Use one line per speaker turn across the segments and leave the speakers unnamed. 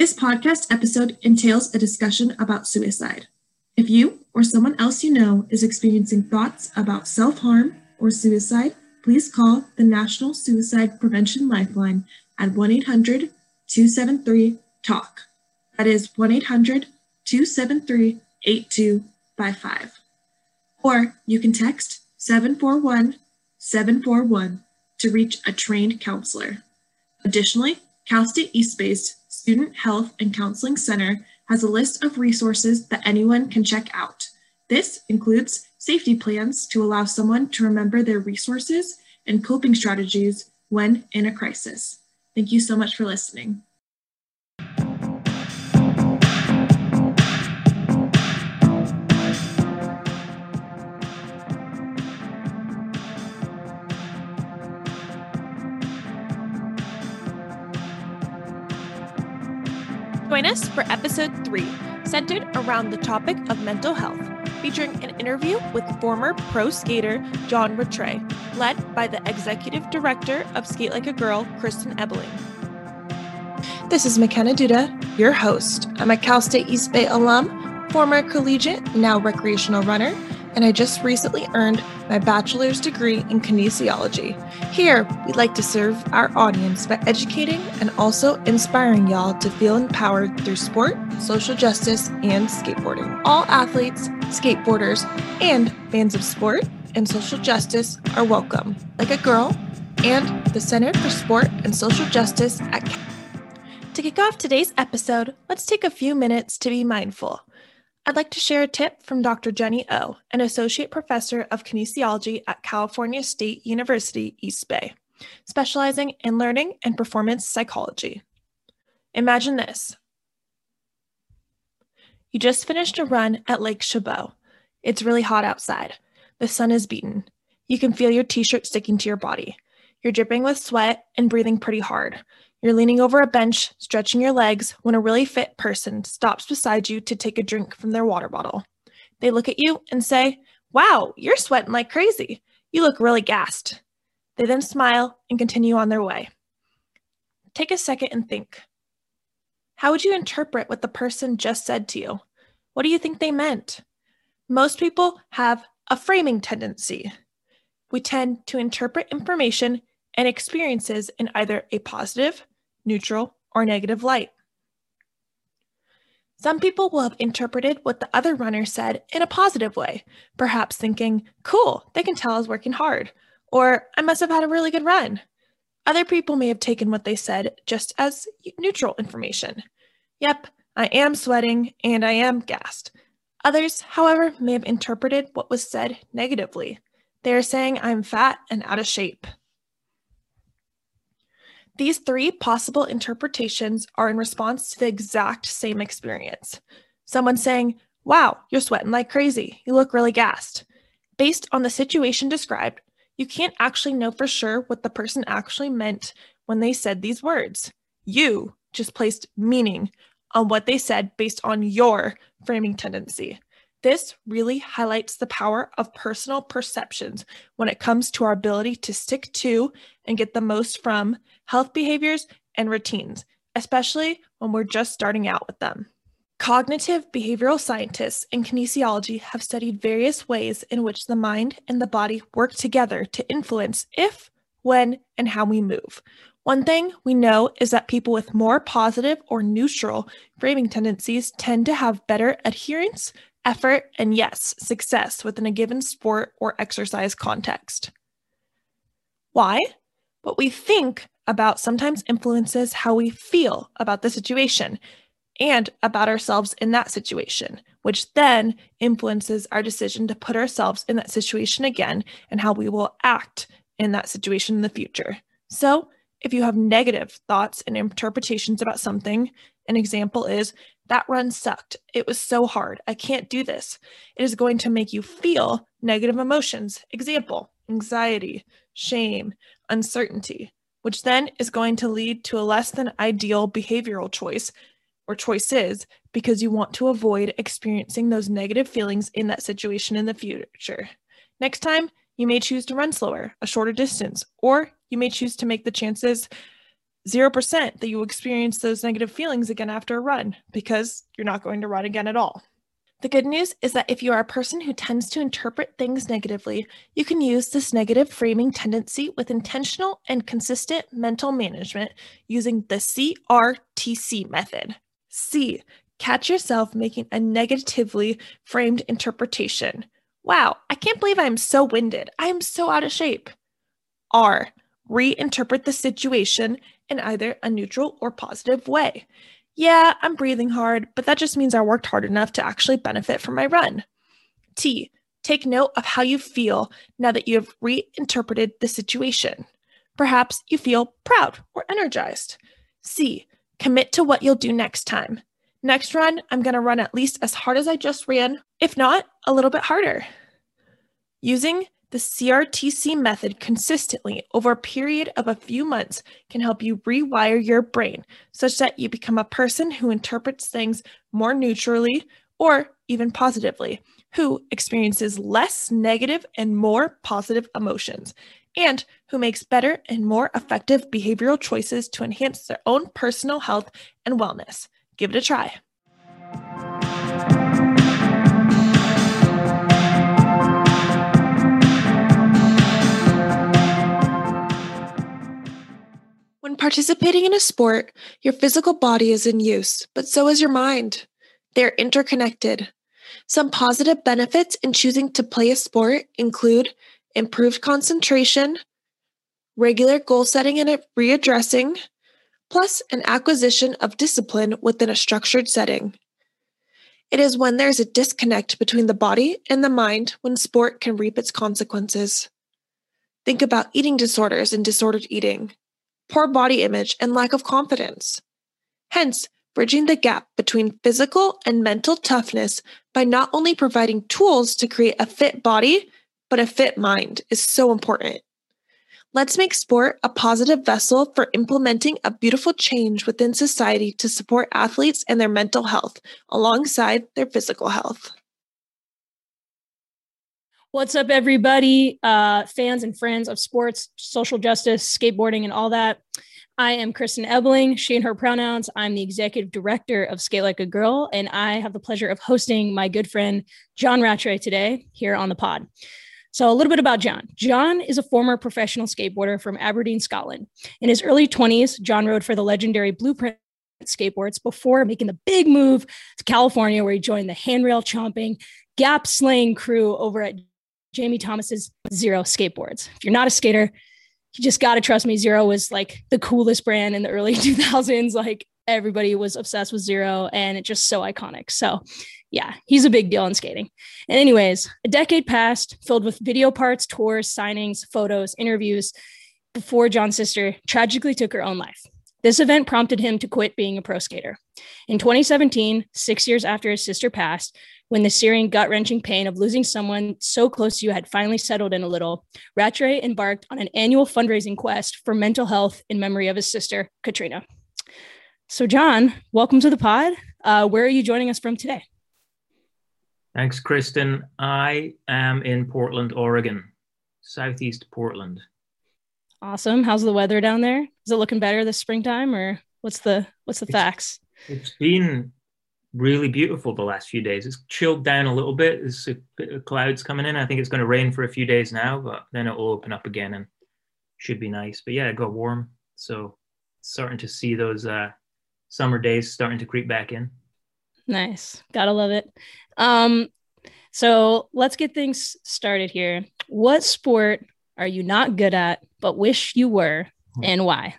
This podcast episode entails a discussion about suicide. If you or someone else you know is experiencing thoughts about self harm or suicide, please call the National Suicide Prevention Lifeline at 1 800 273 TALK. That is 1 800 273 8255. Or you can text 741 741 to reach a trained counselor. Additionally, Cal State East Bay's Student Health and Counseling Center has a list of resources that anyone can check out. This includes safety plans to allow someone to remember their resources and coping strategies when in a crisis. Thank you so much for listening.
Join us for episode three, centered around the topic of mental health, featuring an interview with former pro skater John Rattray, led by the executive director of Skate Like a Girl, Kristen Ebeling.
This is McKenna Duda, your host. I'm a Cal State East Bay alum, former collegiate, now recreational runner, and I just recently earned my bachelor's degree in kinesiology. Here, we'd like to serve our audience by educating and also inspiring y'all to feel empowered through sport, social justice, and skateboarding. All athletes, skateboarders, and fans of sport and social justice are welcome. Like a girl and the Center for Sport and Social Justice at
To kick off today's episode, let's take a few minutes to be mindful. I'd like to share a tip from Dr. Jenny O, an associate professor of kinesiology at California State University, East Bay, specializing in learning and performance psychology. Imagine this. You just finished a run at Lake Chabot. It's really hot outside. The sun is beaten. You can feel your t shirt sticking to your body. You're dripping with sweat and breathing pretty hard. You're leaning over a bench, stretching your legs, when a really fit person stops beside you to take a drink from their water bottle. They look at you and say, Wow, you're sweating like crazy. You look really gassed. They then smile and continue on their way. Take a second and think. How would you interpret what the person just said to you? What do you think they meant? Most people have a framing tendency. We tend to interpret information and experiences in either a positive, neutral, or negative light. Some people will have interpreted what the other runner said in a positive way, perhaps thinking, cool, they can tell I was working hard, or I must have had a really good run. Other people may have taken what they said just as neutral information. Yep, I am sweating and I am gassed. Others, however, may have interpreted what was said negatively. They are saying I'm fat and out of shape. These three possible interpretations are in response to the exact same experience. Someone saying, Wow, you're sweating like crazy. You look really gassed. Based on the situation described, you can't actually know for sure what the person actually meant when they said these words. You just placed meaning on what they said based on your framing tendency. This really highlights the power of personal perceptions when it comes to our ability to stick to and get the most from health behaviors and routines, especially when we're just starting out with them. Cognitive behavioral scientists and kinesiology have studied various ways in which the mind and the body work together to influence if, when, and how we move. One thing we know is that people with more positive or neutral framing tendencies tend to have better adherence effort, and yes, success within a given sport or exercise context. Why? What we think about sometimes influences how we feel about the situation and about ourselves in that situation, which then influences our decision to put ourselves in that situation again and how we will act in that situation in the future. So, if you have negative thoughts and interpretations about something, an example is that run sucked. It was so hard. I can't do this. It is going to make you feel negative emotions. Example anxiety, shame, uncertainty, which then is going to lead to a less than ideal behavioral choice or choices because you want to avoid experiencing those negative feelings in that situation in the future. Next time, you may choose to run slower, a shorter distance, or you may choose to make the chances 0% that you experience those negative feelings again after a run because you're not going to run again at all. The good news is that if you are a person who tends to interpret things negatively, you can use this negative framing tendency with intentional and consistent mental management using the CRTC method. C. Catch yourself making a negatively framed interpretation. Wow, I can't believe I am so winded. I am so out of shape. R. Reinterpret the situation in either a neutral or positive way. Yeah, I'm breathing hard, but that just means I worked hard enough to actually benefit from my run. T. Take note of how you feel now that you have reinterpreted the situation. Perhaps you feel proud or energized. C. Commit to what you'll do next time. Next run, I'm going to run at least as hard as I just ran, if not, a little bit harder. Using the CRTC method consistently over a period of a few months can help you rewire your brain such that you become a person who interprets things more neutrally or even positively, who experiences less negative and more positive emotions, and who makes better and more effective behavioral choices to enhance their own personal health and wellness. Give it a try.
When participating in a sport, your physical body is in use, but so is your mind. They're interconnected. Some positive benefits in choosing to play a sport include improved concentration, regular goal setting and readdressing, plus an acquisition of discipline within a structured setting. It is when there's a disconnect between the body and the mind when sport can reap its consequences. Think about eating disorders and disordered eating poor body image, and lack of confidence. Hence, bridging the gap between physical and mental toughness by not only providing tools to create a fit body, but a fit mind is so important. Let's make sport a positive vessel for implementing a beautiful change within society to support athletes and their mental health alongside their physical health.
What's up, everybody? Uh, fans and friends of sports, social justice, skateboarding, and all that. I am Kristen Ebeling, she and her pronouns. I'm the executive director of Skate Like a Girl, and I have the pleasure of hosting my good friend John Rattray today here on the pod. So, a little bit about John. John is a former professional skateboarder from Aberdeen, Scotland. In his early 20s, John rode for the legendary Blueprint skateboards before making the big move to California, where he joined the handrail chomping, gap slaying crew over at Jamie Thomas's Zero skateboards. If you're not a skater, you just got to trust me. Zero was like the coolest brand in the early 2000s. Like everybody was obsessed with Zero and it's just so iconic. So, yeah, he's a big deal in skating. And, anyways, a decade passed filled with video parts, tours, signings, photos, interviews before John's sister tragically took her own life. This event prompted him to quit being a pro skater. In 2017, six years after his sister passed, when the searing, gut wrenching pain of losing someone so close to you had finally settled in a little, Rattray embarked on an annual fundraising quest for mental health in memory of his sister, Katrina. So, John, welcome to the pod. Uh, where are you joining us from today?
Thanks, Kristen. I am in Portland, Oregon, southeast Portland.
Awesome. How's the weather down there? Is it looking better this springtime, or what's the what's the
it's,
facts?
It's been really beautiful the last few days. It's chilled down a little bit. There's a bit of clouds coming in. I think it's going to rain for a few days now, but then it will open up again and should be nice. But yeah, it got warm. So starting to see those uh, summer days starting to creep back in.
Nice. Gotta love it. Um, so let's get things started here. What sport are you not good at, but wish you were, hmm. and why?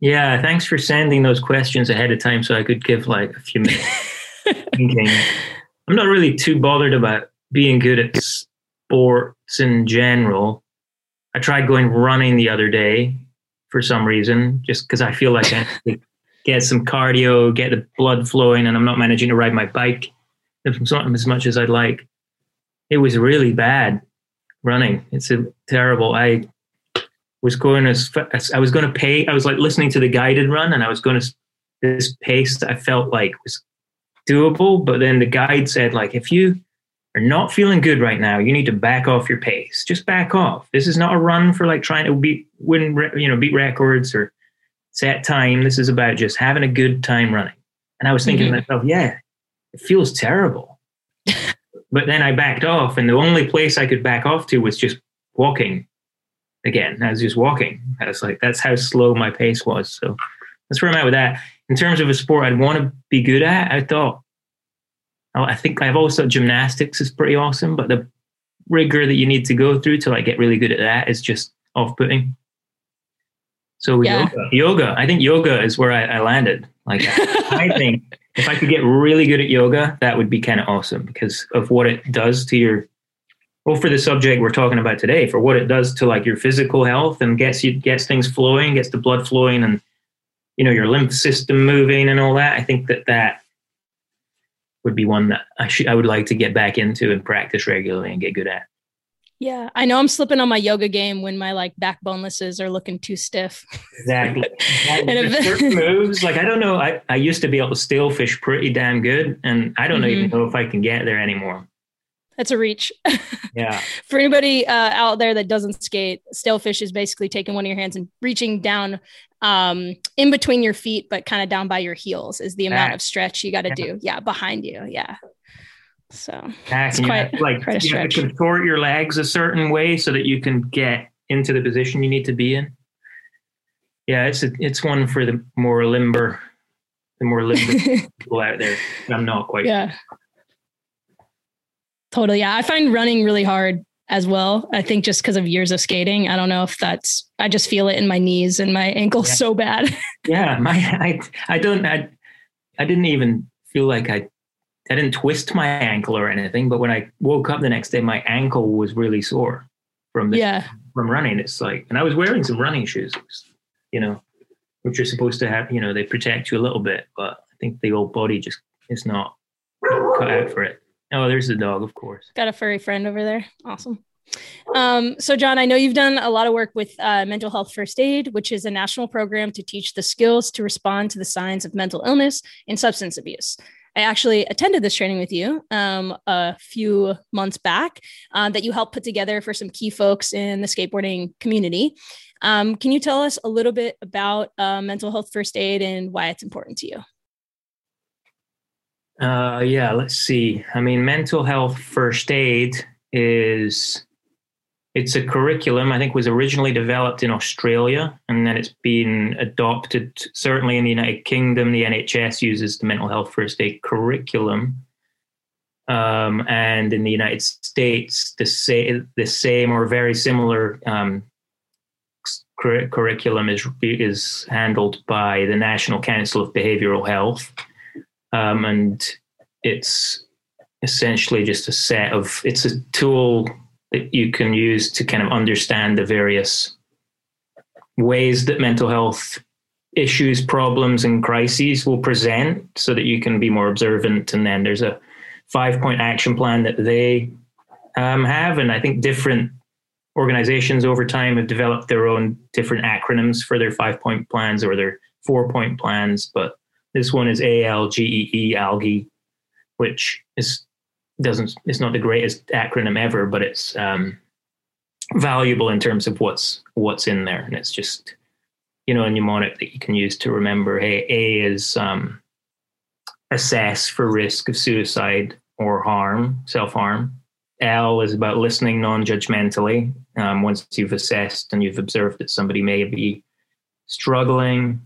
Yeah, thanks for sending those questions ahead of time so I could give like a few minutes thinking. I'm not really too bothered about being good at sports in general. I tried going running the other day for some reason, just because I feel like I get some cardio, get the blood flowing, and I'm not managing to ride my bike as much as I'd like. It was really bad running. It's a terrible. I was going as, as I was going to pay. I was like listening to the guided run, and I was going to this pace that I felt like was doable. But then the guide said, like, if you are not feeling good right now, you need to back off your pace. Just back off. This is not a run for like trying to beat win, you know, beat records or set time. This is about just having a good time running. And I was thinking mm-hmm. to myself, yeah, it feels terrible. but then I backed off, and the only place I could back off to was just walking again. I was just walking. I was like, that's how slow my pace was. So that's where I'm at with that. In terms of a sport I'd want to be good at, I thought, oh, I think I've thought gymnastics is pretty awesome, but the rigor that you need to go through to like get really good at that is just off putting. So yeah. yoga, yoga, I think yoga is where I, I landed. Like I think if I could get really good at yoga, that would be kind of awesome because of what it does to your well for the subject we're talking about today, for what it does to like your physical health and gets you gets things flowing, gets the blood flowing and you know your lymph system moving and all that. I think that that would be one that I should I would like to get back into and practice regularly and get good at.
Yeah, I know I'm slipping on my yoga game when my like backbonelesses are looking too stiff.
Exactly. and if, certain moves, like I don't know, I, I used to be able to stalefish pretty damn good, and I don't mm-hmm. even know if I can get there anymore.
That's a reach.
Yeah.
For anybody uh, out there that doesn't skate, stalefish is basically taking one of your hands and reaching down um, in between your feet, but kind of down by your heels is the amount of stretch you got to yeah. do. Yeah, behind you. Yeah. So
it's quite, to, like quite a stretch. You have to contort your legs a certain way so that you can get into the position you need to be in. Yeah, it's a, it's one for the more limber, the more limber people out there. I'm not quite.
Yeah. Totally. Yeah, I find running really hard as well. I think just because of years of skating, I don't know if that's. I just feel it in my knees and my ankles yeah. so bad.
yeah, my I I don't I I didn't even feel like I I didn't twist my ankle or anything, but when I woke up the next day, my ankle was really sore from the,
yeah
from running. It's like, and I was wearing some running shoes, you know, which are supposed to have, you know, they protect you a little bit, but I think the old body just is not cut out for it. Oh, there's the dog, of course.
Got a furry friend over there. Awesome. Um, so, John, I know you've done a lot of work with uh, Mental Health First Aid, which is a national program to teach the skills to respond to the signs of mental illness and substance abuse. I actually attended this training with you um, a few months back uh, that you helped put together for some key folks in the skateboarding community. Um, can you tell us a little bit about uh, mental health first aid and why it's important to you?
Uh, yeah, let's see. I mean, mental health first aid is it's a curriculum I think was originally developed in Australia and then it's been adopted certainly in the United Kingdom the NHS uses the mental health first aid curriculum um, and in the United States the, sa- the same or very similar um, cur- curriculum is is handled by the National Council of Behavioral Health um, and it's essentially just a set of it's a tool that you can use to kind of understand the various ways that mental health issues, problems, and crises will present so that you can be more observant. And then there's a five point action plan that they um, have. And I think different organizations over time have developed their own different acronyms for their five point plans or their four point plans. But this one is ALGEE, ALGE, which is doesn't it's not the greatest acronym ever, but it's um, valuable in terms of what's what's in there, and it's just you know a mnemonic that you can use to remember. Hey, A is um, assess for risk of suicide or harm, self harm. L is about listening non-judgmentally. Um, once you've assessed and you've observed that somebody may be struggling.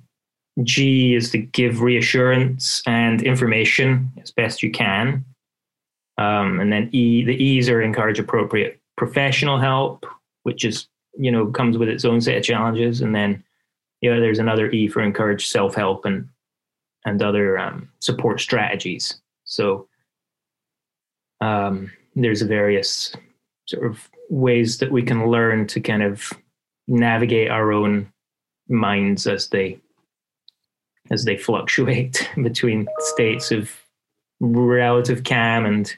G is to give reassurance and information as best you can. Um, and then E, the E's are encourage appropriate professional help, which is, you know, comes with its own set of challenges. And then, you know, there's another E for encourage self help and, and other um, support strategies. So um, there's various sort of ways that we can learn to kind of navigate our own minds as they as they fluctuate between states of relative calm and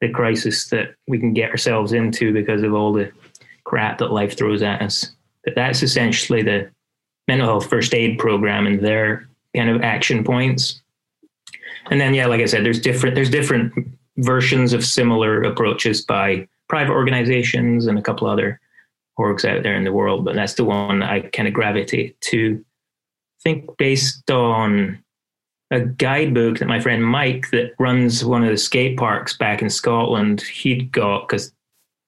the crisis that we can get ourselves into because of all the crap that life throws at us. But that's essentially the mental health first aid program and their kind of action points. And then, yeah, like I said, there's different there's different versions of similar approaches by private organizations and a couple other orgs out there in the world. But that's the one I kind of gravitate to think based on a guidebook that my friend Mike that runs one of the skate parks back in Scotland he'd got because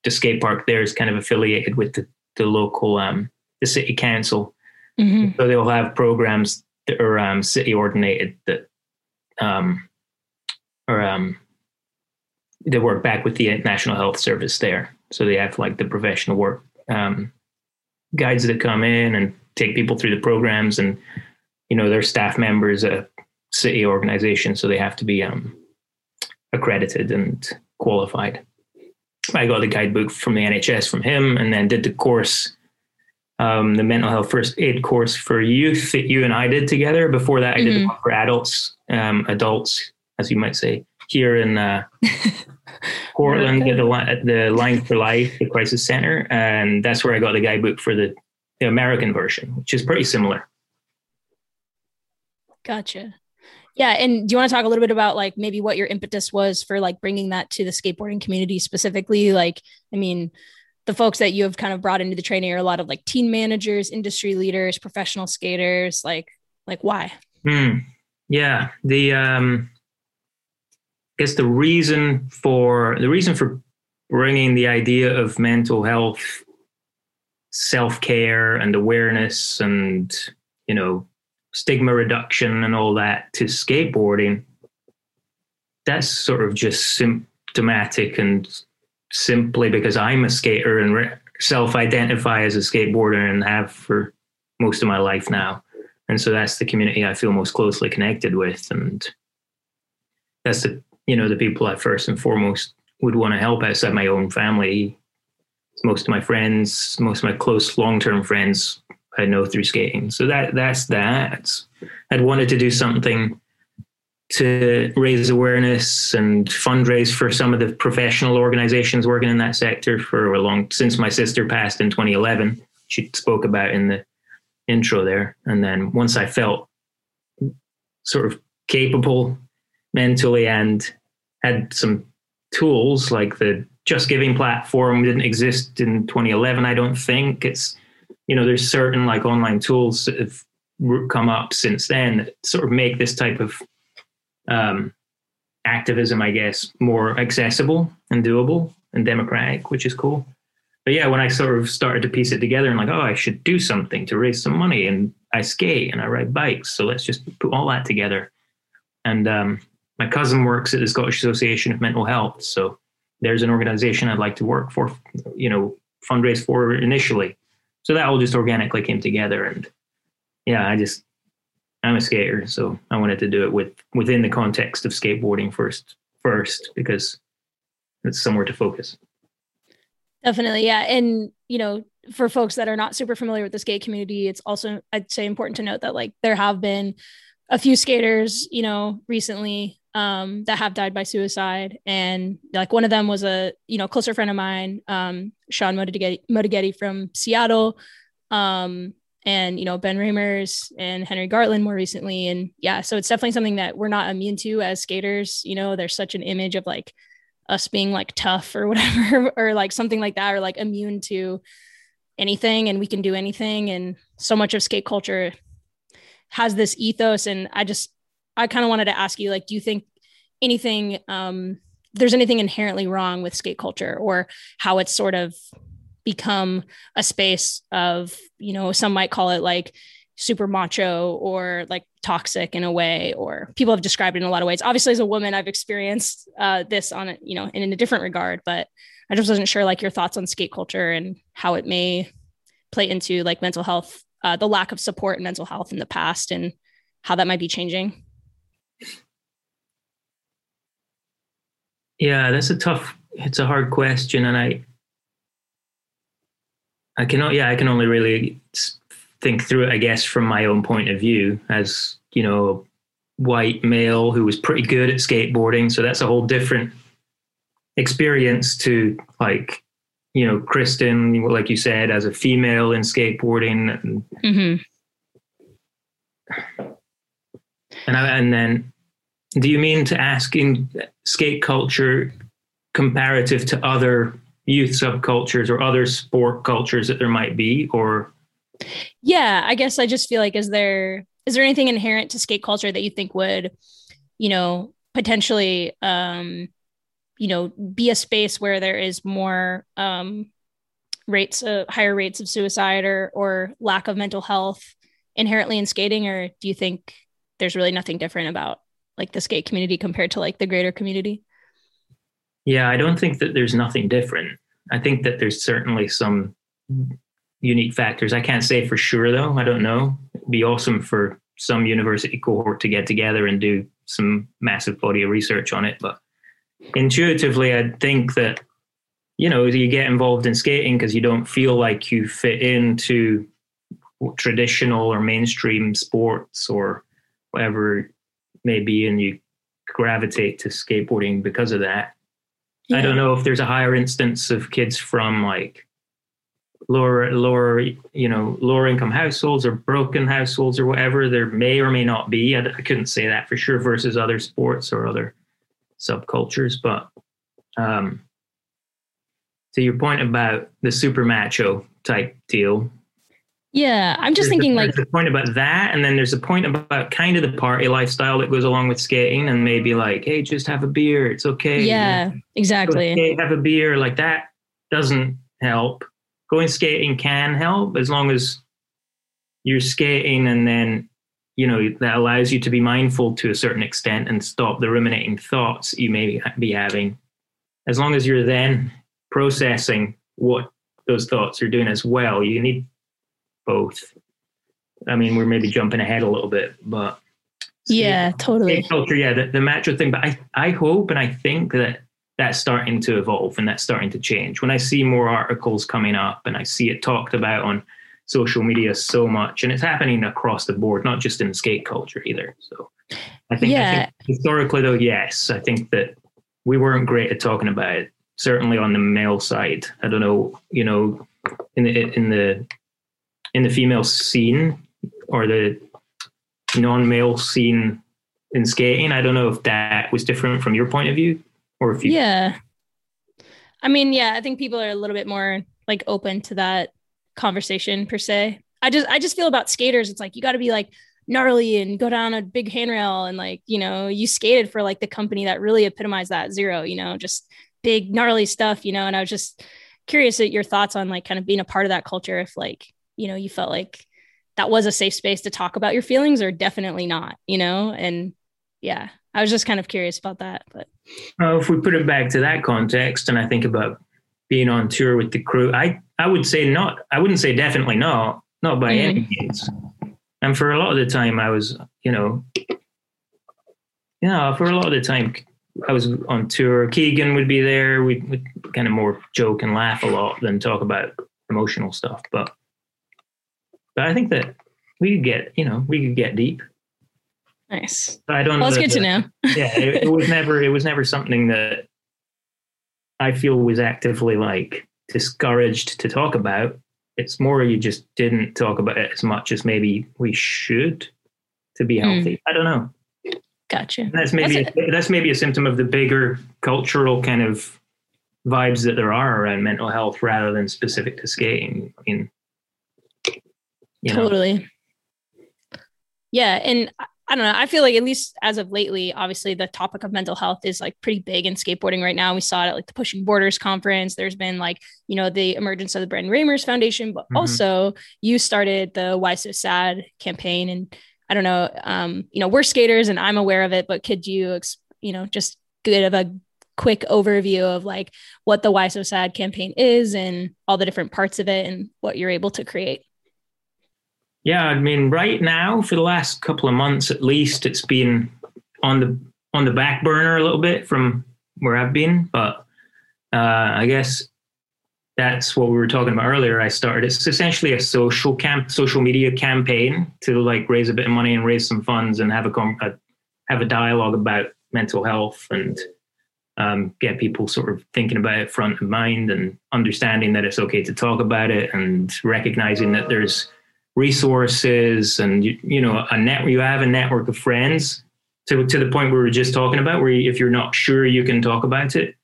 the skate park there is kind of affiliated with the, the local um the city council
Mhm.
so they'll have programs that are um, city ordinated that um or um they work back with the National Health Service there so they have like the professional work um guides that come in and take people through the programs and you know they're staff members a city organization so they have to be um accredited and qualified i got the guidebook from the nhs from him and then did the course um, the mental health first aid course for youth that you and i did together before that i did the
Mhm.
one for adults um, adults as you might say here in uh, Portland at the, at the Line for Life, the crisis center, and that's where I got the guidebook for the, the American version, which is pretty similar.
Gotcha. Yeah, and do you want to talk a little bit about like maybe what your impetus was for like bringing that to the skateboarding community specifically? Like, I mean, the folks that you have kind of brought into the training are a lot of like team managers, industry leaders, professional skaters. Like, like why?
Hmm. Yeah, the um, I guess the reason for the reason for bringing the idea of mental health, self care, and awareness, and you know, stigma reduction and all that to skateboarding. That's sort of just symptomatic and simply because I'm a skater and re- self-identify as a skateboarder and have for most of my life now and so that's the community I feel most closely connected with, and that's the you know the people I first and foremost would want to help outside my own family. Most of my friends, most of my close long term friends, I know through skating. So that that's that. I'd wanted to do something to raise awareness and fundraise for some of the professional organizations working in that sector for a long since my sister passed in 2011. She spoke about in the intro there. And then once I felt sort of capable mentally and had some tools like the Just Giving platform didn't exist in 2011, I don't think. It's, you know, there's certain like online tools that have come up since then that sort of make this type of um, activism, I guess, more accessible and doable and democratic, which is cool but yeah, when I sort of started to piece it together and like, oh, I should do something to raise some money, and I skate and I ride bikes, so let's just put all that together. And um, my cousin works at the Scottish Association of Mental Health, so there's an organization I'd like to work for, you know, fundraise for initially. So that all just organically came together, and yeah, I just I'm a skater, so I wanted to do it with within the context of skateboarding first, first because it's somewhere to focus.
Definitely, yeah. And you know, for folks that are not super familiar with the skate community, it's also I'd say important to note that like there have been a few skaters, you know, recently um, that have died by suicide, and like one of them was a you know closer friend of mine, um, Sean Modighetti from Seattle, um, and you know Ben Raemers and Henry Gartland more recently, and yeah, so it's definitely something that we're not immune to as skaters. You know, there's such an image of like us being like tough or whatever or like something like that or like immune to anything and we can do anything. And so much of skate culture has this ethos. And i just i kind of wanted to ask you like do you think anything um there's anything inherently wrong with skate culture or how it's sort of become a space of you know some might call it like super macho or like toxic in a way or people have described it in a lot of ways. Obviously as a woman i've experienced uh, this on you know in, in a different regard but i just wasn't sure like your thoughts on skate culture and how it may play into like mental health uh, the lack of support in mental health in the past and how that might be changing
yeah that's a tough it's a hard question and i i cannot yeah i can only really think through it, I guess, from my own point of view as, you know, white male who was pretty good at skateboarding. So that's a whole different experience to like, you know, Kristen, like you said, as a female in skateboarding. And,
mm-hmm.
and, I, and then do you mean to ask in skate culture comparative to other youth subcultures or other sport cultures that there might be or?
Yeah i guess i just feel like is there is there anything inherent to skate culture that you think would, you know, potentially, um, you know, be a space where there is more um, rates, of, higher rates of suicide or or lack of mental health inherently in skating, or do you think there's really nothing different about like the skate community compared to like the greater community?
Yeah, I don't think that there's nothing different. I think that there's certainly some unique factors. I can't say for sure though. I don't know. It'd be awesome for some university cohort to get together and do some massive body of research on it. But intuitively, I think that you know you get involved in skating because you don't feel like you fit into traditional or mainstream sports or whatever may be, and you gravitate to skateboarding because of that. Yeah. I don't know if there's a higher instance of kids from like lower lower you know lower income households or broken households or whatever there may or may not be I, I couldn't say that for sure versus other sports or other subcultures but um to your point about the super macho type deal
yeah i'm just thinking
a,
like
the point about that and then there's a point about kind of the party lifestyle that goes along with skating and maybe like hey just have a beer it's okay.
Yeah exactly.
Okay, have a beer like that doesn't help. Going skating can help as long as you're skating and then you know that allows you to be mindful to a certain extent and stop the ruminating thoughts you may be having. As long as you're then processing what those thoughts are doing as well you need both i mean we're maybe jumping ahead a little bit but
yeah totally
culture yeah the, the macho thing but i i hope and i think that that's starting to evolve and that's starting to change. When I see more articles coming up and I see it talked about on social media so much, and it's happening across the board, not just in skate culture either. So I think, yeah. I think historically, though, yes, I think that we weren't great at talking about it. Certainly on the male side, I don't know, you know, in the in the in the female scene or the non-male scene in skating. I don't know if that was different from your point of view or if you
yeah i mean yeah i think people are a little bit more like open to that conversation per se i just i just feel about skaters it's like you got to be like gnarly and go down a big handrail and like you know you skated for like the company that really epitomized that zero you know just big gnarly stuff you know and i was just curious at your thoughts on like kind of being a part of that culture if like you know you felt like that was a safe space to talk about your feelings or definitely not you know and yeah I was just kind of curious about that. But
well, if we put it back to that context, and I think about being on tour with the crew, I I would say not. I wouldn't say definitely not, not by mm-hmm. any means. And for a lot of the time, I was, you know, yeah, for a lot of the time, I was on tour. Keegan would be there. We'd, we'd kind of more joke and laugh a lot than talk about emotional stuff. But but I think that we could get, you know, we could get deep.
Nice.
I don't.
Well, it's good to know.
yeah, it, it, was never. It was never something that I feel was actively like discouraged to talk about. It's more you just didn't talk about it as much as maybe we should to be hmm. healthy. Mm. I don't know.
Gotcha.
And that's maybe that's, a, that's maybe a symptom of the bigger cultural kind of vibes that there are around mental health rather than specific to skating. I mean,
totally. Know. Yeah, and I don't know. I feel like at least as of lately, obviously the topic of mental health is like pretty big in skateboarding right now. We saw it at like the Pushing Borders conference. There's been like, you know, the emergence of the Brandon Reimers Foundation, but mm-hmm. also you started the Why So Sad campaign. And I don't know, um, you know, we're skaters and I'm aware of it, but could you, you know, just give a quick overview of like what the Why So Sad campaign is and all the different parts of it and what you're able to create?
Yeah, I mean, right now for the last couple of months at least, it's been on the on the back burner a little bit from where I've been, but uh, I guess that's what we were talking about earlier. I started. It's essentially a social camp, social media campaign to like raise a bit of money and raise some funds and have a, a have a dialogue about mental health and um, get people sort of thinking about it front of mind and understanding that it's okay to talk about it and recognizing that there's resources and you, you know a net you have a network of friends to, to the point we were just talking about where if you're not sure you can talk about it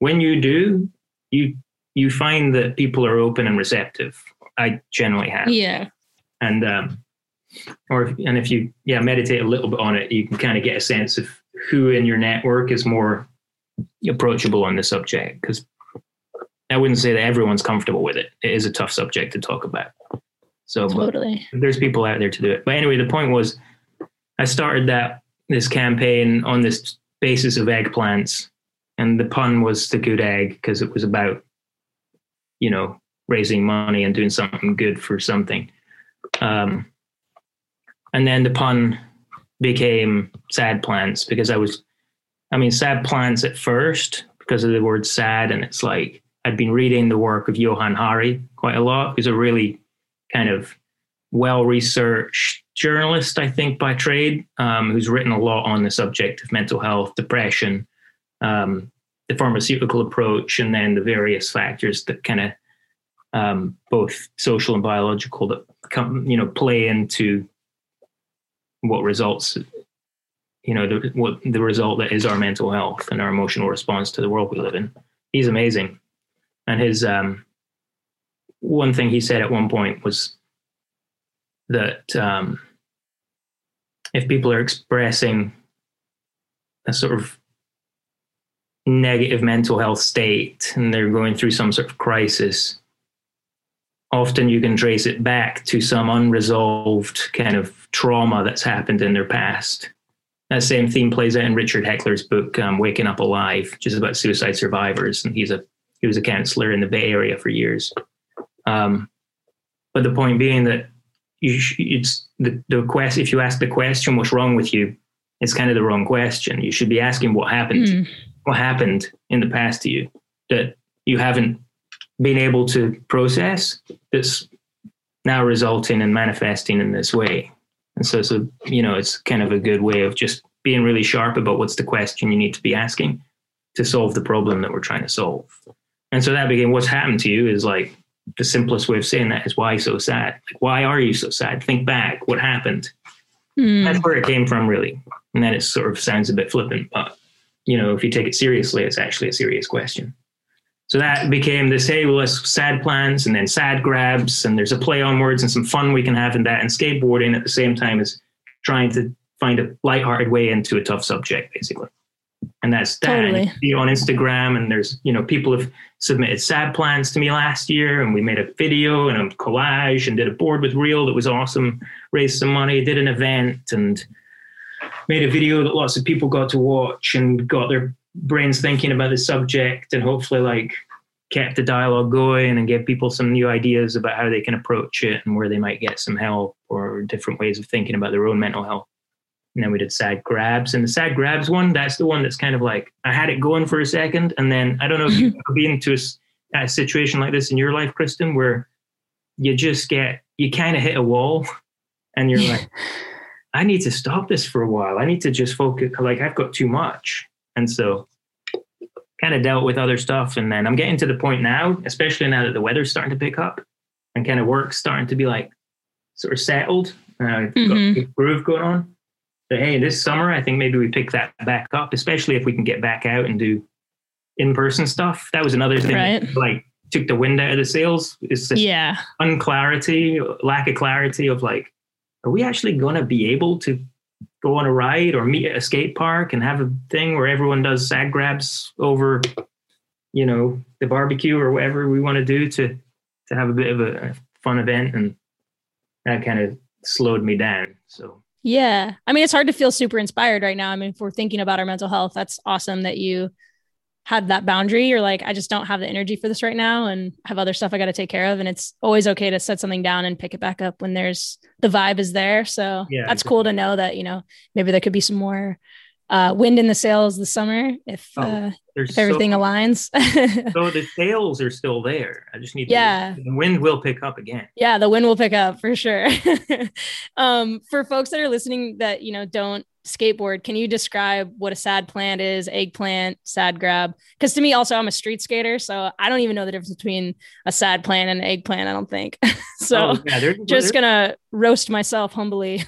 when you do you you find that people are open and receptive i generally have
yeah
and um or and if you yeah meditate a little bit on it, you can kind of get a sense of who in your network is more approachable on the subject. Because I wouldn't say that everyone's comfortable with it. It is a tough subject to talk about. So
totally.
there's people out there to do it. But anyway, the point was, I started that this campaign on this basis of eggplants, and the pun was the good egg because it was about, you know, raising money and doing something good for something. Um, and then the pun became sad plants because I was, I mean, sad plants at first because of the word sad, and it's like I'd been reading the work of Johann Hari quite a lot. He's a really kind of well researched journalist, I think, by trade, um, who's written a lot on the subject of mental health, depression, um, the pharmaceutical approach, and then the various factors that kind of um, both social and biological that come, you know, play into what results, you know, the, what the result that is our mental health and our emotional response to the world we live in. He's amazing, and his um, one thing he said at one point was that um, if people are expressing a sort of negative mental health state and they're going through some sort of crisis, often you can trace it back to some unresolved kind of trauma that's happened in their past. That same theme plays out in Richard Heckler's book, um, Waking Up Alive, which is about suicide survivors. And he's a he was a counselor in the Bay Area for years. Um, but the point being that you sh- it's the, the quest if you ask the question what's wrong with you it's kind of the wrong question. You should be asking what happened mm. what happened in the past to you that you haven't been able to process that's now resulting and manifesting in this way. And so so you know it's kind of a good way of just being really sharp about what's the question you need to be asking to solve the problem that we're trying to solve. And so that became what's happened to you is like the simplest way of saying that is why so sad? Like, why are you so sad? Think back. What happened? Mm. That's where it came from, really. And then it sort of sounds a bit flippant, but you know, if you take it seriously, it's actually a serious question. So that became this, hey, well, let's sad plans and then sad grabs, and there's a play on words and some fun we can have in that, and skateboarding at the same time as trying to find a lighthearted way into a tough subject, basically and that's that. Totally. You on Instagram, and there's you know people have submitted sad plans to me last year, and we made a video and a collage and did a board with Real that was awesome. Raised some money, did an event, and made a video that lots of people got to watch and got their brains thinking about the subject, and hopefully like kept the dialogue going and gave people some new ideas about how they can approach it and where they might get some help or different ways of thinking about their own mental health. And then we did sad grabs. And the sad grabs one, that's the one that's kind of like I had it going for a second. And then I don't know if you've been into a, a situation like this in your life, Kristen, where you just get, you kind of hit a wall and you're like, I need to stop this for a while. I need to just focus. Like I've got too much. And so kind of dealt with other stuff. And then I'm getting to the point now, especially now that the weather's starting to pick up and kind of work's starting to be like sort of settled. Uh, mm-hmm. got a groove going on hey, this summer, I think maybe we pick that back up, especially if we can get back out and do in person stuff. That was another thing, right. like took the wind out of the sails. Is this
yeah.
unclarity, lack of clarity of like, are we actually going to be able to go on a ride or meet at a skate park and have a thing where everyone does sad grabs over, you know, the barbecue or whatever we want to do to to have a bit of a fun event, and that kind of slowed me down. So
yeah. I mean, it's hard to feel super inspired right now. I mean, if we're thinking about our mental health, that's awesome that you had that boundary. You're like, I just don't have the energy for this right now and have other stuff I got to take care of. And it's always okay to set something down and pick it back up when there's the vibe is there. So yeah, that's cool to know that, you know, maybe there could be some more uh, wind in the sails this summer if, oh, uh, if everything so, aligns.
so the sails are still there. I just need yeah. To, the wind will pick up again.
Yeah, the wind will pick up for sure. um, for folks that are listening that you know don't skateboard, can you describe what a sad plant is, eggplant, sad grab? Because to me, also, I'm a street skater, so I don't even know the difference between a sad plant and an eggplant. I don't think. so oh, yeah, there's, just there's, gonna roast myself humbly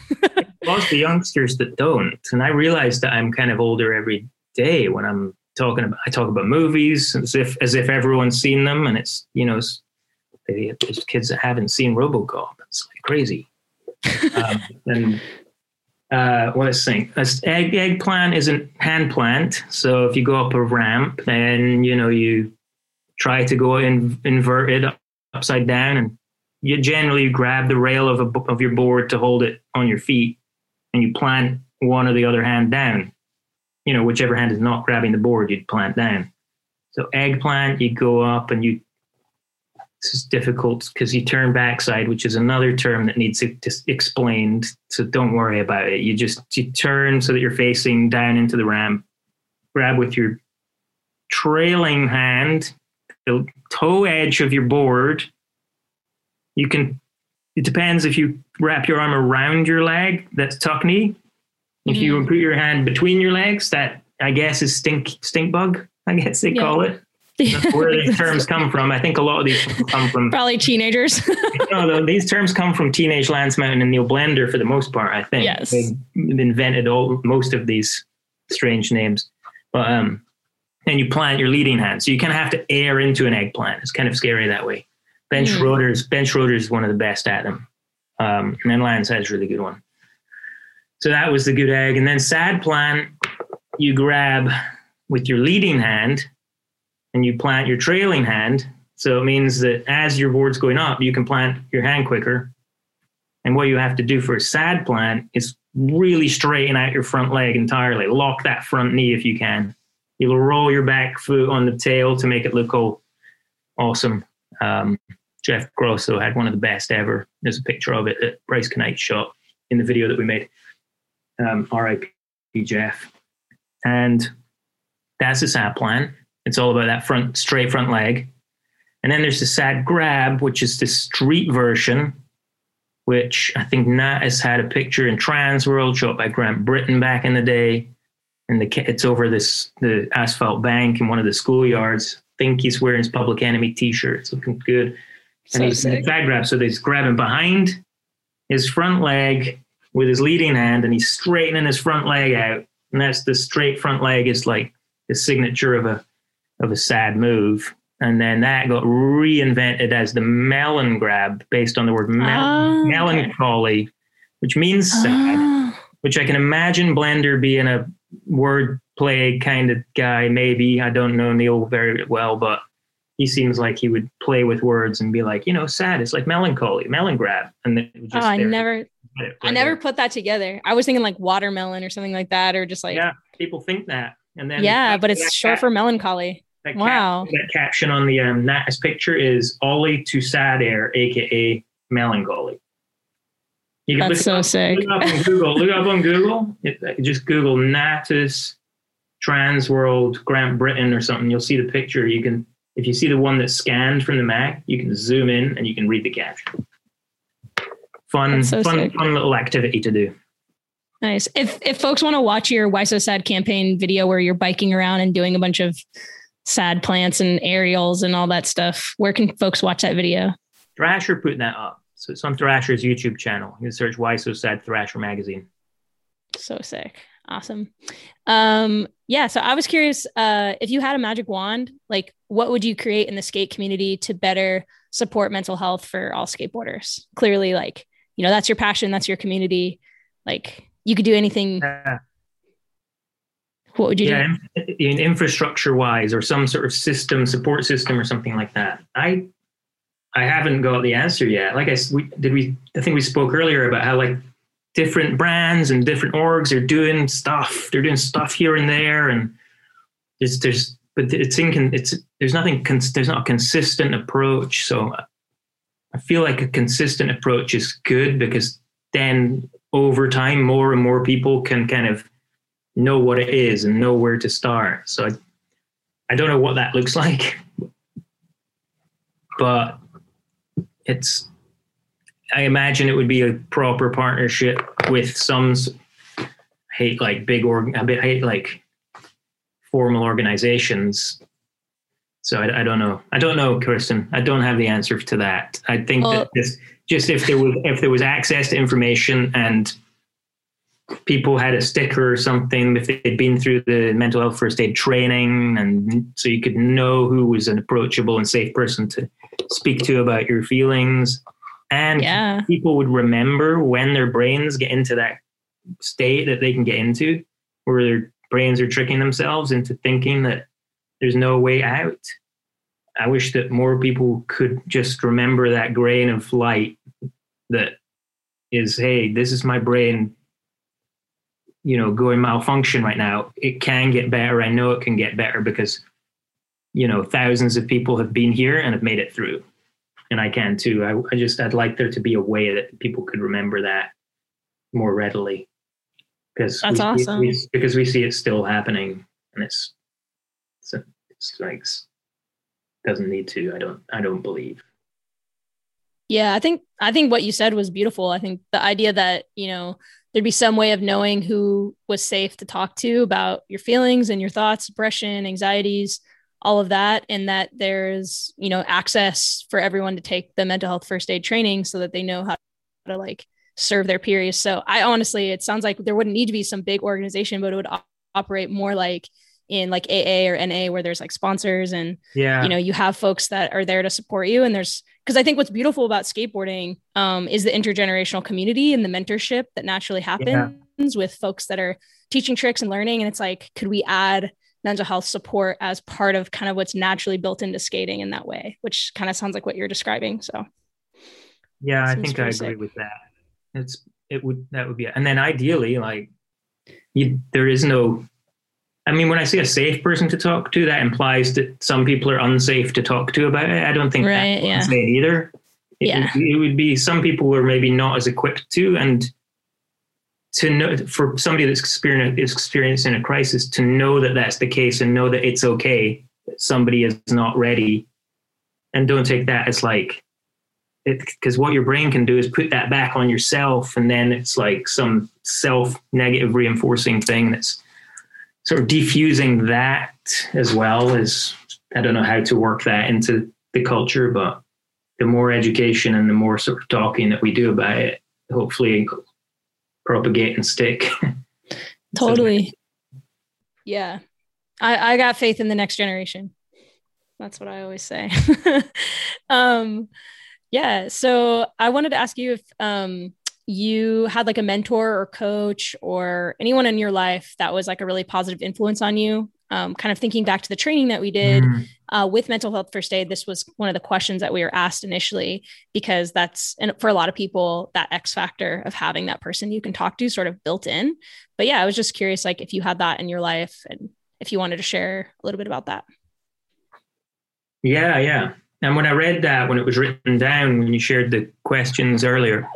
most the youngsters that don't. And I realize that I'm kind of older every day when I'm talking about, I talk about movies as if, as if everyone's seen them. And it's, you know, there's kids that haven't seen Robocop. It's like crazy. um, and uh, what is think? Egg eggplant is a hand plant. So if you go up a ramp, then you know you try to go in, inverted upside down, and you generally grab the rail of a, of your board to hold it on your feet, and you plant one or the other hand down. You know, whichever hand is not grabbing the board, you'd plant down. So eggplant, you go up and you this is difficult because you turn backside, which is another term that needs to, explained. So don't worry about it. You just you turn so that you're facing down into the ramp. Grab with your trailing hand, the toe edge of your board. You can. It depends if you wrap your arm around your leg. That's tuck knee. If mm-hmm. you put your hand between your legs, that I guess is stink stink bug. I guess they yeah. call it. That's where these terms come from. I think a lot of these come from
probably teenagers.
no, these terms come from Teenage Lance Mountain and Neil Blender for the most part. I think
yes.
they invented all most of these strange names. But um, and you plant your leading hand, so you kind of have to air into an eggplant. It's kind of scary that way. Ben mm. Schroeder's Ben Schroeder's one of the best at them, um, and then Lance has a really good one. So that was the good egg, and then sad plant. You grab with your leading hand and you plant your trailing hand. So it means that as your board's going up, you can plant your hand quicker. And what you have to do for a sad plant is really straighten out your front leg entirely. Lock that front knee if you can. You'll roll your back foot on the tail to make it look all awesome. Um, Jeff Grosso had one of the best ever. There's a picture of it that Bryce Kanights shot in the video that we made. Um, RIP Jeff. And that's the sad plan. It's all about that front, straight front leg. And then there's the sad grab, which is the street version, which I think Natas had a picture in Transworld shot by Grant Brittain back in the day. And the it's over this the asphalt bank in one of the schoolyards. I think he's wearing his Public Enemy t-shirt. It's looking good. So and he's sick. in grab. So he's grabbing behind his front leg with his leading hand and he's straightening his front leg out. And that's the straight front leg is like the signature of a of a sad move. And then that got reinvented as the melon grab based on the word mel- oh, ah, melancholy, okay. which means sad, oh. which I can imagine Blender being a word play kind of guy, maybe. I don't know Neil very well, but he seems like he would play with words and be like, you know, sad. It's like melancholy, melon grab. And then
oh, I never, right I never there. put that together. I was thinking like watermelon or something like that, or just like,
yeah, people think that. And then,
yeah, but it's short for melancholy.
That
wow.
Cap, that caption on the um, Natas picture is Ollie to sad air, aka melancholy.
You can That's so up, sick.
Look up on Google. look up on Google. It, just Google Natas Trans World, Grant Brittain or something. You'll see the picture. You can, if you see the one that's scanned from the Mac, you can zoom in and you can read the caption. Fun, so fun, sick. fun little activity to do.
Nice. If if folks want to watch your Why So Sad campaign video where you're biking around and doing a bunch of sad plants and aerials and all that stuff. Where can folks watch that video?
Thrasher put that up. So it's on Thrasher's YouTube channel. You can search Why So Sad Thrasher Magazine.
So sick. Awesome. Um, yeah, so I was curious uh, if you had a magic wand, like what would you create in the skate community to better support mental health for all skateboarders? Clearly, like, you know, that's your passion, that's your community. Like, you could do anything. Yeah what would you yeah,
do? In, infrastructure wise, or some sort of system, support system, or something like that. I I haven't got the answer yet. Like I we, did, we I think we spoke earlier about how like different brands and different orgs are doing stuff. They're doing stuff here and there, and there's there's but it's in it's there's nothing there's not a consistent approach. So I feel like a consistent approach is good because then over time, more and more people can kind of know what it is and know where to start. So I, I don't know what that looks like, but it's. I imagine it would be a proper partnership with some hate like big org, hate like formal organizations. So I, I, don't know. I don't know, Kristen. I don't have the answer to that. I think well, that just if there was if there was access to information and people had a sticker or something if they'd been through the mental health first aid training and so you could know who was an approachable and safe person to speak to about your feelings And
Yeah.
people would remember when their brains get into that state that they can get into, where their brains are tricking themselves into thinking that there's no way out. I wish that more people could just remember that grain of light that is, hey, this is my brain, you know, going malfunction right now. It can get better. I know it can get better because, you know, thousands of people have been here and have made it through. And I can too. I, I just, I'd like there to be a way that people could remember that more readily. Because
That's
we,
awesome.
we- because we see it still happening and it's, it's, it's like, doesn't need to. I don't, I don't believe.
Yeah, I think I think what you said was beautiful. I think the idea that, you know, there'd be some way of knowing who was safe to talk to about your feelings and your thoughts, depression, anxieties, all of that and that there's, you know, access for everyone to take the mental health first aid training so that they know how to like serve their peers. So I honestly, it sounds like there wouldn't need to be some big organization, but it would op- operate more like in like AA or NA where there's like sponsors and
Yeah.
you know you have folks that are there to support you and there's because i think what's beautiful about skateboarding um, is the intergenerational community and the mentorship that naturally happens with folks that are teaching tricks and learning and it's like could we add mental health support as part of kind of what's naturally built into skating in that way which kind of sounds like what you're describing so
Yeah, I think I agree
sick.
with that. It's it would that would be and then ideally like you there is no I mean when I say a safe person to talk to that implies that some people are unsafe to talk to about it. I don't think
Right,
that's
yeah.
Either. It,
Yeah.
would, it would be some people who are maybe not as equipped to and to know for somebody that's experiencing a crisis to know that that's the case and know that it's okay that somebody is not ready. And don't take that as like because what your brain can do is put that back on yourself and then it's like some self negative reinforcing thing that's sort of defusing that as well as i don't know how to work that into the culture but the more education and the more sort of talking that we do about it hopefully propagate and stick.
Totally. yeah. I, I got faith in the next generation. That's what i always say. Um yeah so i wanted to ask you if um you had like a mentor or coach or anyone in your life that was like a really positive influence on you um, kind of thinking back to the training that we did
Mm.
uh, with mental health first aid this was one of the questions that we were asked initially because that's and for a lot of people that x factor of having that person you can talk to sort of built in but yeah i was just curious like if you had that in your life and if you wanted to share a little bit about that
Yeah, yeah. And when I read that, when it was written down, when you shared the questions earlier,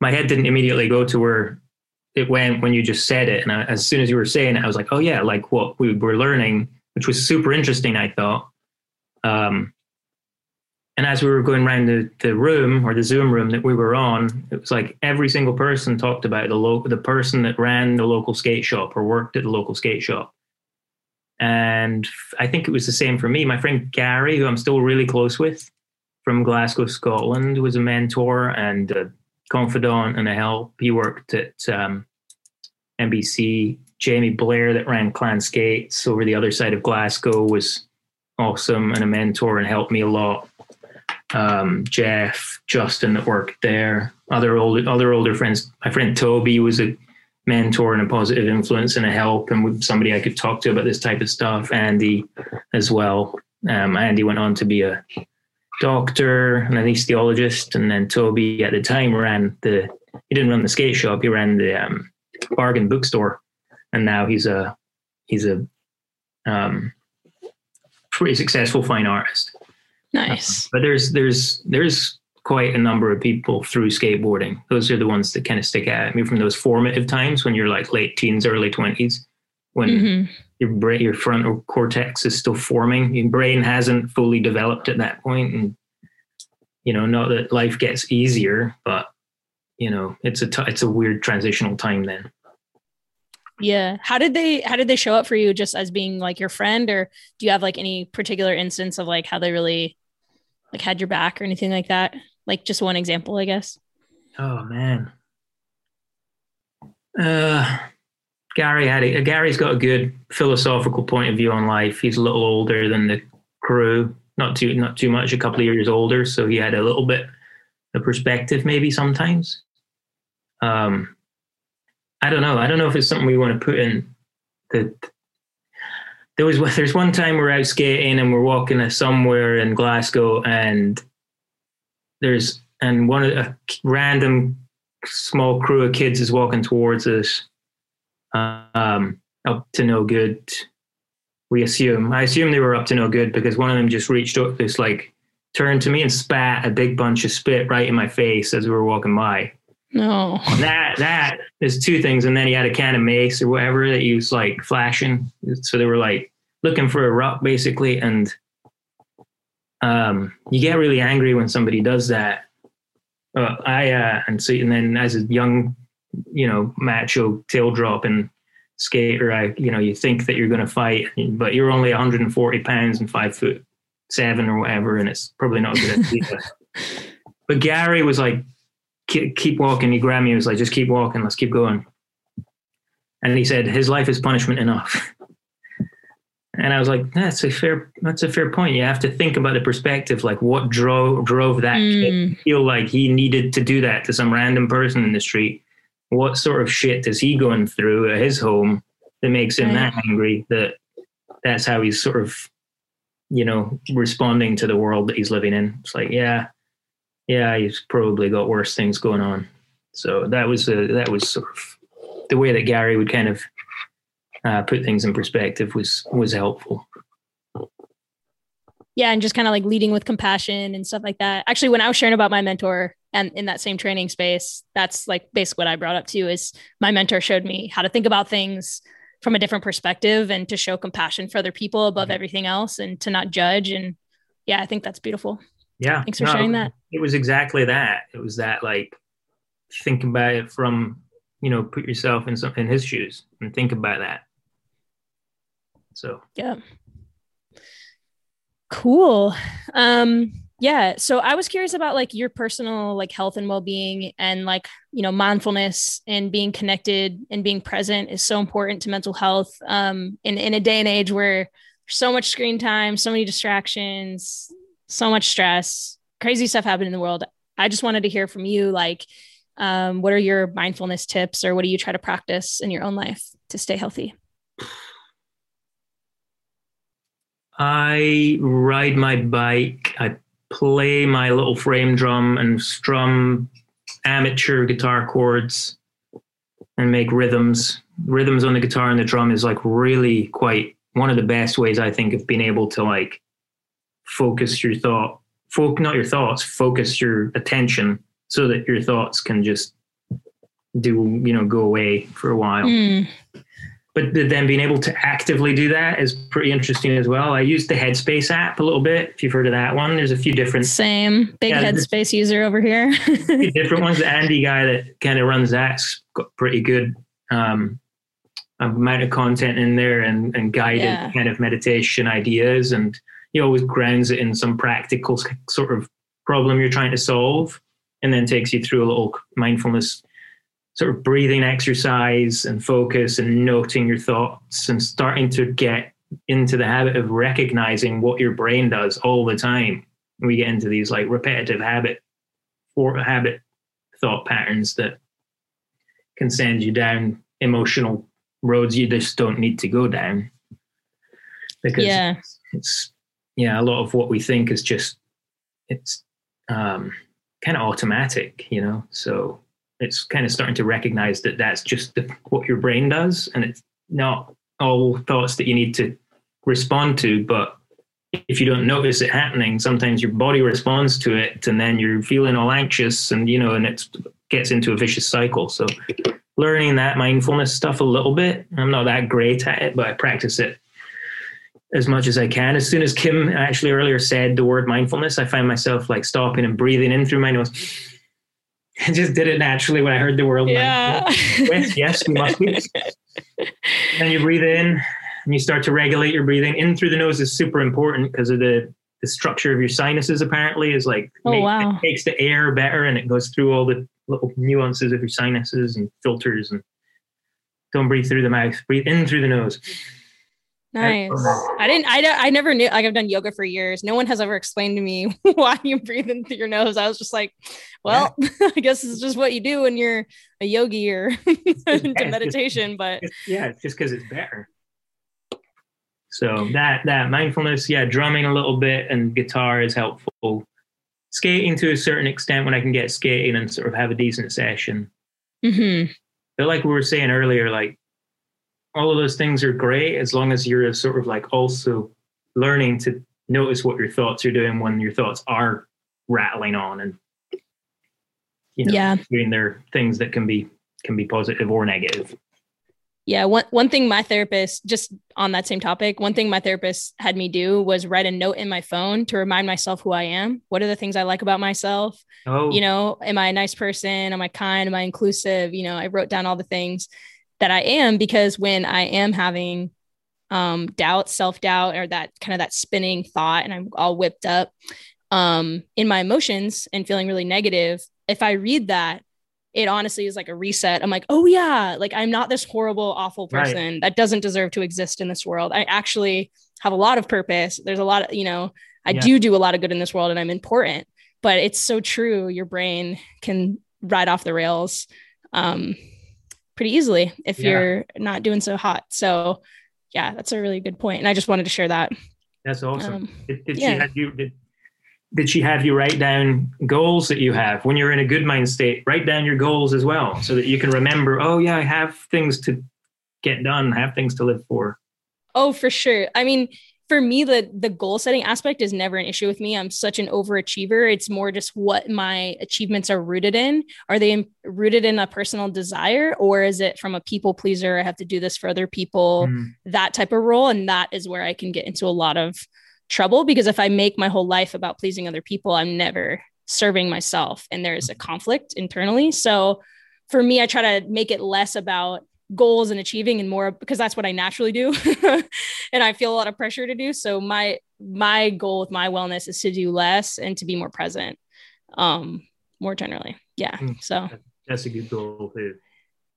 my head didn't immediately go to where it went when you just said it. And I, as soon as you were saying it, I was like, oh, yeah, like what we were learning, which was super interesting, I thought. Um, and as we were going around the, the room or the Zoom room that we were on, it was like every single person talked about the lo- the person that ran the local skate shop or worked at the local skate shop. And I think it was the same for me. My friend Gary, who I'm still really close with from Glasgow, Scotland, was a mentor and a confidant and a help. He worked at um, NBC. Jamie Blair, that ran Clan Skates over the other side of Glasgow, was awesome and a mentor and helped me a lot. Um, Jeff, Justin, that worked there. Other older, other older friends. My friend Toby was a mentor and a positive influence and a help and somebody I could talk to about this type of stuff. Andy as well. Um, Andy went on to be a doctor and an anesthesiologist, and then Toby at the time ran the. He didn't run the skate shop. He ran the um, bargain bookstore, and now he's a he's a um, pretty successful fine artist.
nice
But there's there's there's quite a number of people through skateboarding. Those are the ones that kind of stick out at me from those formative times when you're like late teens, early twenties, when
Mhm.
your brain, your frontal cortex is still forming. Your brain hasn't fully developed at that point, and you know, not that life gets easier, but you know, it's a t- it's a weird transitional time then.
yeah how did they how did they show up for you just as being like your friend or do you have like any particular instance of like how they really like had your back or anything like that like just one example i guess
Oh man. Uh, Gary had a, Gary's got a good philosophical point of view on life. He's a little older than the crew. not too not too much, a couple of years older, so he had a little bit of perspective maybe sometimes. Um, I don't know. I don't know if it's something we want to put in. The there was there's one time we're out skating and we're walking somewhere in Glasgow and there's and one of a random small crew of kids is walking towards us um, up to no good we assume. I assume they were up to no good because one of them just reached up, this like turned to me and spat a big bunch of spit right in my face as we were walking by.
No.
That that is two things, and then he had a can of mace or whatever that he was like flashing. So they were like looking for a rock basically, and um, you get really angry when somebody does that. Uh, I uh, and so and then as a young, you know, macho tail drop and skater, I, you know, you think that you're going to fight, but you're only 140 pounds and five foot seven or whatever, and it's probably not a good idea. but Gary was like, keep walking. He grabbed me. He was like, just keep walking. Let's keep going. And he said, his life is punishment enough. and I was like, that's a fair, that's a fair point. You have to think about the perspective, like what drove drove that mm. kid feel like he needed to do that to some random person in the street what sort of shit is he going through at his home that makes him right. that angry that that's how he's sort of you know responding to the world that he's living in? It's like yeah yeah he's probably got worse things going on. So that was a, that was sort of the way that gary would kind of uh, put things in perspective was was helpful
yeah and just kind of like leading with compassion and stuff like that. Actually when i was sharing about my mentor and in that same training space that's like basically what i brought up too is my mentor showed me how to think about things from a different perspective and to show compassion for other people above mm-hmm. everything else and to not judge. And yeah i think that's beautiful.
Yeah
thanks for no, sharing that.
it was exactly that. It was that like think about it from you know put yourself in some in his shoes and think about that. So
yeah cool. Um yeah so i was curious about like your personal like health and well-being and like you know mindfulness and being connected and being present is so important to mental health um in, in a day and age where so much screen time so many distractions so much stress crazy stuff happening in the world. I just wanted to hear from you like um, what are your mindfulness tips or what do you try to practice in your own life to stay healthy
I ride my bike. I play my little frame drum and strum amateur guitar chords and make rhythms. Rhythms on the guitar and the drum is like really quite one of the best ways I think of being able to like focus your thought, folk not your thoughts, focus your attention so that your thoughts can just do you know go away for a while. Mm but then being able to actively do that is pretty interesting as well. I use the Headspace app a little bit. If you've heard of that one, there's a few different.
Same big yeah, Headspace user over here.
different ones. The Andy guy that kind of runs that's got pretty good um, amount of content in there and, and guided yeah. kind of meditation ideas. And he always grounds it in some practical sort of problem you're trying to solve and then takes you through a little mindfulness sort of breathing exercise and focus and noting your thoughts and starting to get into the habit of recognizing what your brain does all the time. We get into these like repetitive habit or habit thought patterns that can send you down emotional roads you just don't need to go down. Because yeah. it's yeah, a lot of what we think is just it's um, kind of automatic, you know. So it's kind of starting to recognize that that's just the, what your brain does and it's not all thoughts that you need to respond to but if you don't notice it happening sometimes your body responds to it and then you're feeling all anxious and you know and it gets into a vicious cycle. So learning that mindfulness stuff a little bit i'm not that great at it but i practice it as much as i can. As soon as kim actually earlier said the word mindfulness i find myself like stopping and breathing in through my nose I just did it naturally when I heard the word.
Yeah.
Like, yes, we must be. then you breathe in and you start to regulate your breathing. In through the nose is super important because of the, the structure of your sinuses, apparently, is like,
oh, make, wow.
it makes the air better and it goes through all the little nuances of your sinuses and filters. And don't breathe through the mouth, breathe in through the nose.
Nice. I didn't. I I never knew. Like I've done yoga for years. No one has ever explained to me why you breathe in through your nose. I was just like, well, yeah. I guess it's just what you do when you're a yogi or into meditation.
Just,
but
yeah, it's just because it's better. So that that mindfulness, yeah, drumming a little bit and guitar is helpful. Skating to a certain extent when I can get skating and sort of have a decent session.
Mm-hmm.
But like we were saying earlier, like all of those things are great as long as you're sort of like also learning to notice what your thoughts are doing when your thoughts are rattling on and you know
yeah.
doing their things that can be can be positive or negative.
Yeah one, one thing my therapist just on that same topic one thing my therapist had me do was write a note in my phone to remind myself who i am. What are the things i like about myself?
Oh.
you know am i a nice person? Am i kind? Am i inclusive? You know i wrote down all the things that I am because when I am having um, doubt, self doubt, or that kind of that spinning thought, and I'm all whipped up um, in my emotions and feeling really negative, if I read that, it honestly is like a reset. I'm like, oh yeah, like I'm not this horrible, awful person right. that doesn't deserve to exist in this world. I actually have a lot of purpose. There's a lot of, you know, I yeah. do do a lot of good in this world and I'm important. But it's so true. Your brain can ride off the rails. Um, pretty easily if yeah. you're not doing so hot. So yeah, that's a really good point. And I just wanted to share that.
That's awesome. Um, did, did yeah. she have you did, did she have you write down goals that you have when you're in a good mind state? Write down your goals as well so that you can remember, oh yeah, I have things to get done, I have things to live for.
Oh, for sure. I mean, for me the the goal setting aspect is never an issue with me. I'm such an overachiever. It's more just what my achievements are rooted in. Are they rooted in a personal desire or is it from a people pleaser? I have to do this for other people mm. that type of role. And that is where i can get into a lot of trouble because if i make my whole life about pleasing other people i'm never serving myself and there is a conflict internally. So for me i try to make it less about goals and achieving and more because that's what I naturally do and I feel a lot of pressure to do. So my my goal with my wellness is to do less and to be more present um more generally. Yeah mm, so.
That's a good goal too.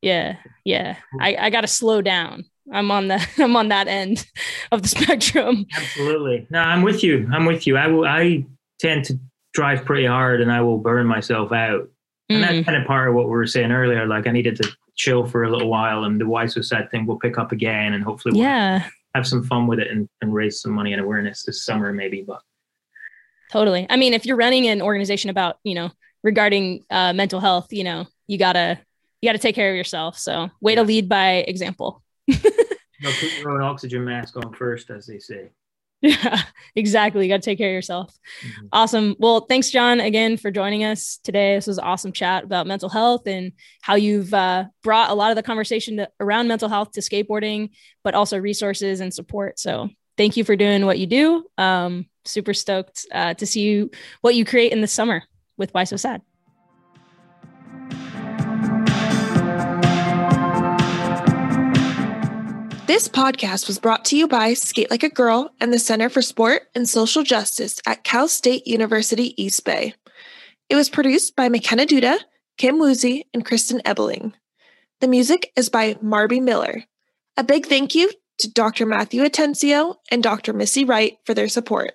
Yeah yeah. I, I got to slow down. I'm on the I'm on that end of the spectrum.
Absolutely. No I'm with you. I'm with you. I will I tend to drive pretty hard and I will burn myself out. And mm. that's kind of part of what we were saying earlier like I needed to chill for a little while and the Why So Sad thing will pick up again and hopefully we'll
yeah.
have some fun with it and, and raise some money and awareness this summer maybe but
totally. I mean if you're running an organization about you know regarding uh, mental health you know you gotta you gotta take care of yourself. So way yeah. to lead by example.
No, put your own oxygen mask on first as they say
yeah, exactly. You got to take care of yourself. Mm-hmm. Awesome. Well, thanks, John, again for joining us today. This was an awesome chat about mental health and how you've uh, brought a lot of the conversation to, around mental health to skateboarding, but also resources and support. So thank you for doing what you do. Um, super stoked uh, to see you, what you create in the summer with Why So Sad.
This podcast was brought to you by Skate Like a Girl and the Center for Sport and Social Justice at Cal State University East Bay. It was produced by McKenna Duda, Kim Woozy, and Kristen Ebeling. The music is by Marby Miller. A big thank you to Dr. Matthew Atencio and Dr. Missy Wright for their support.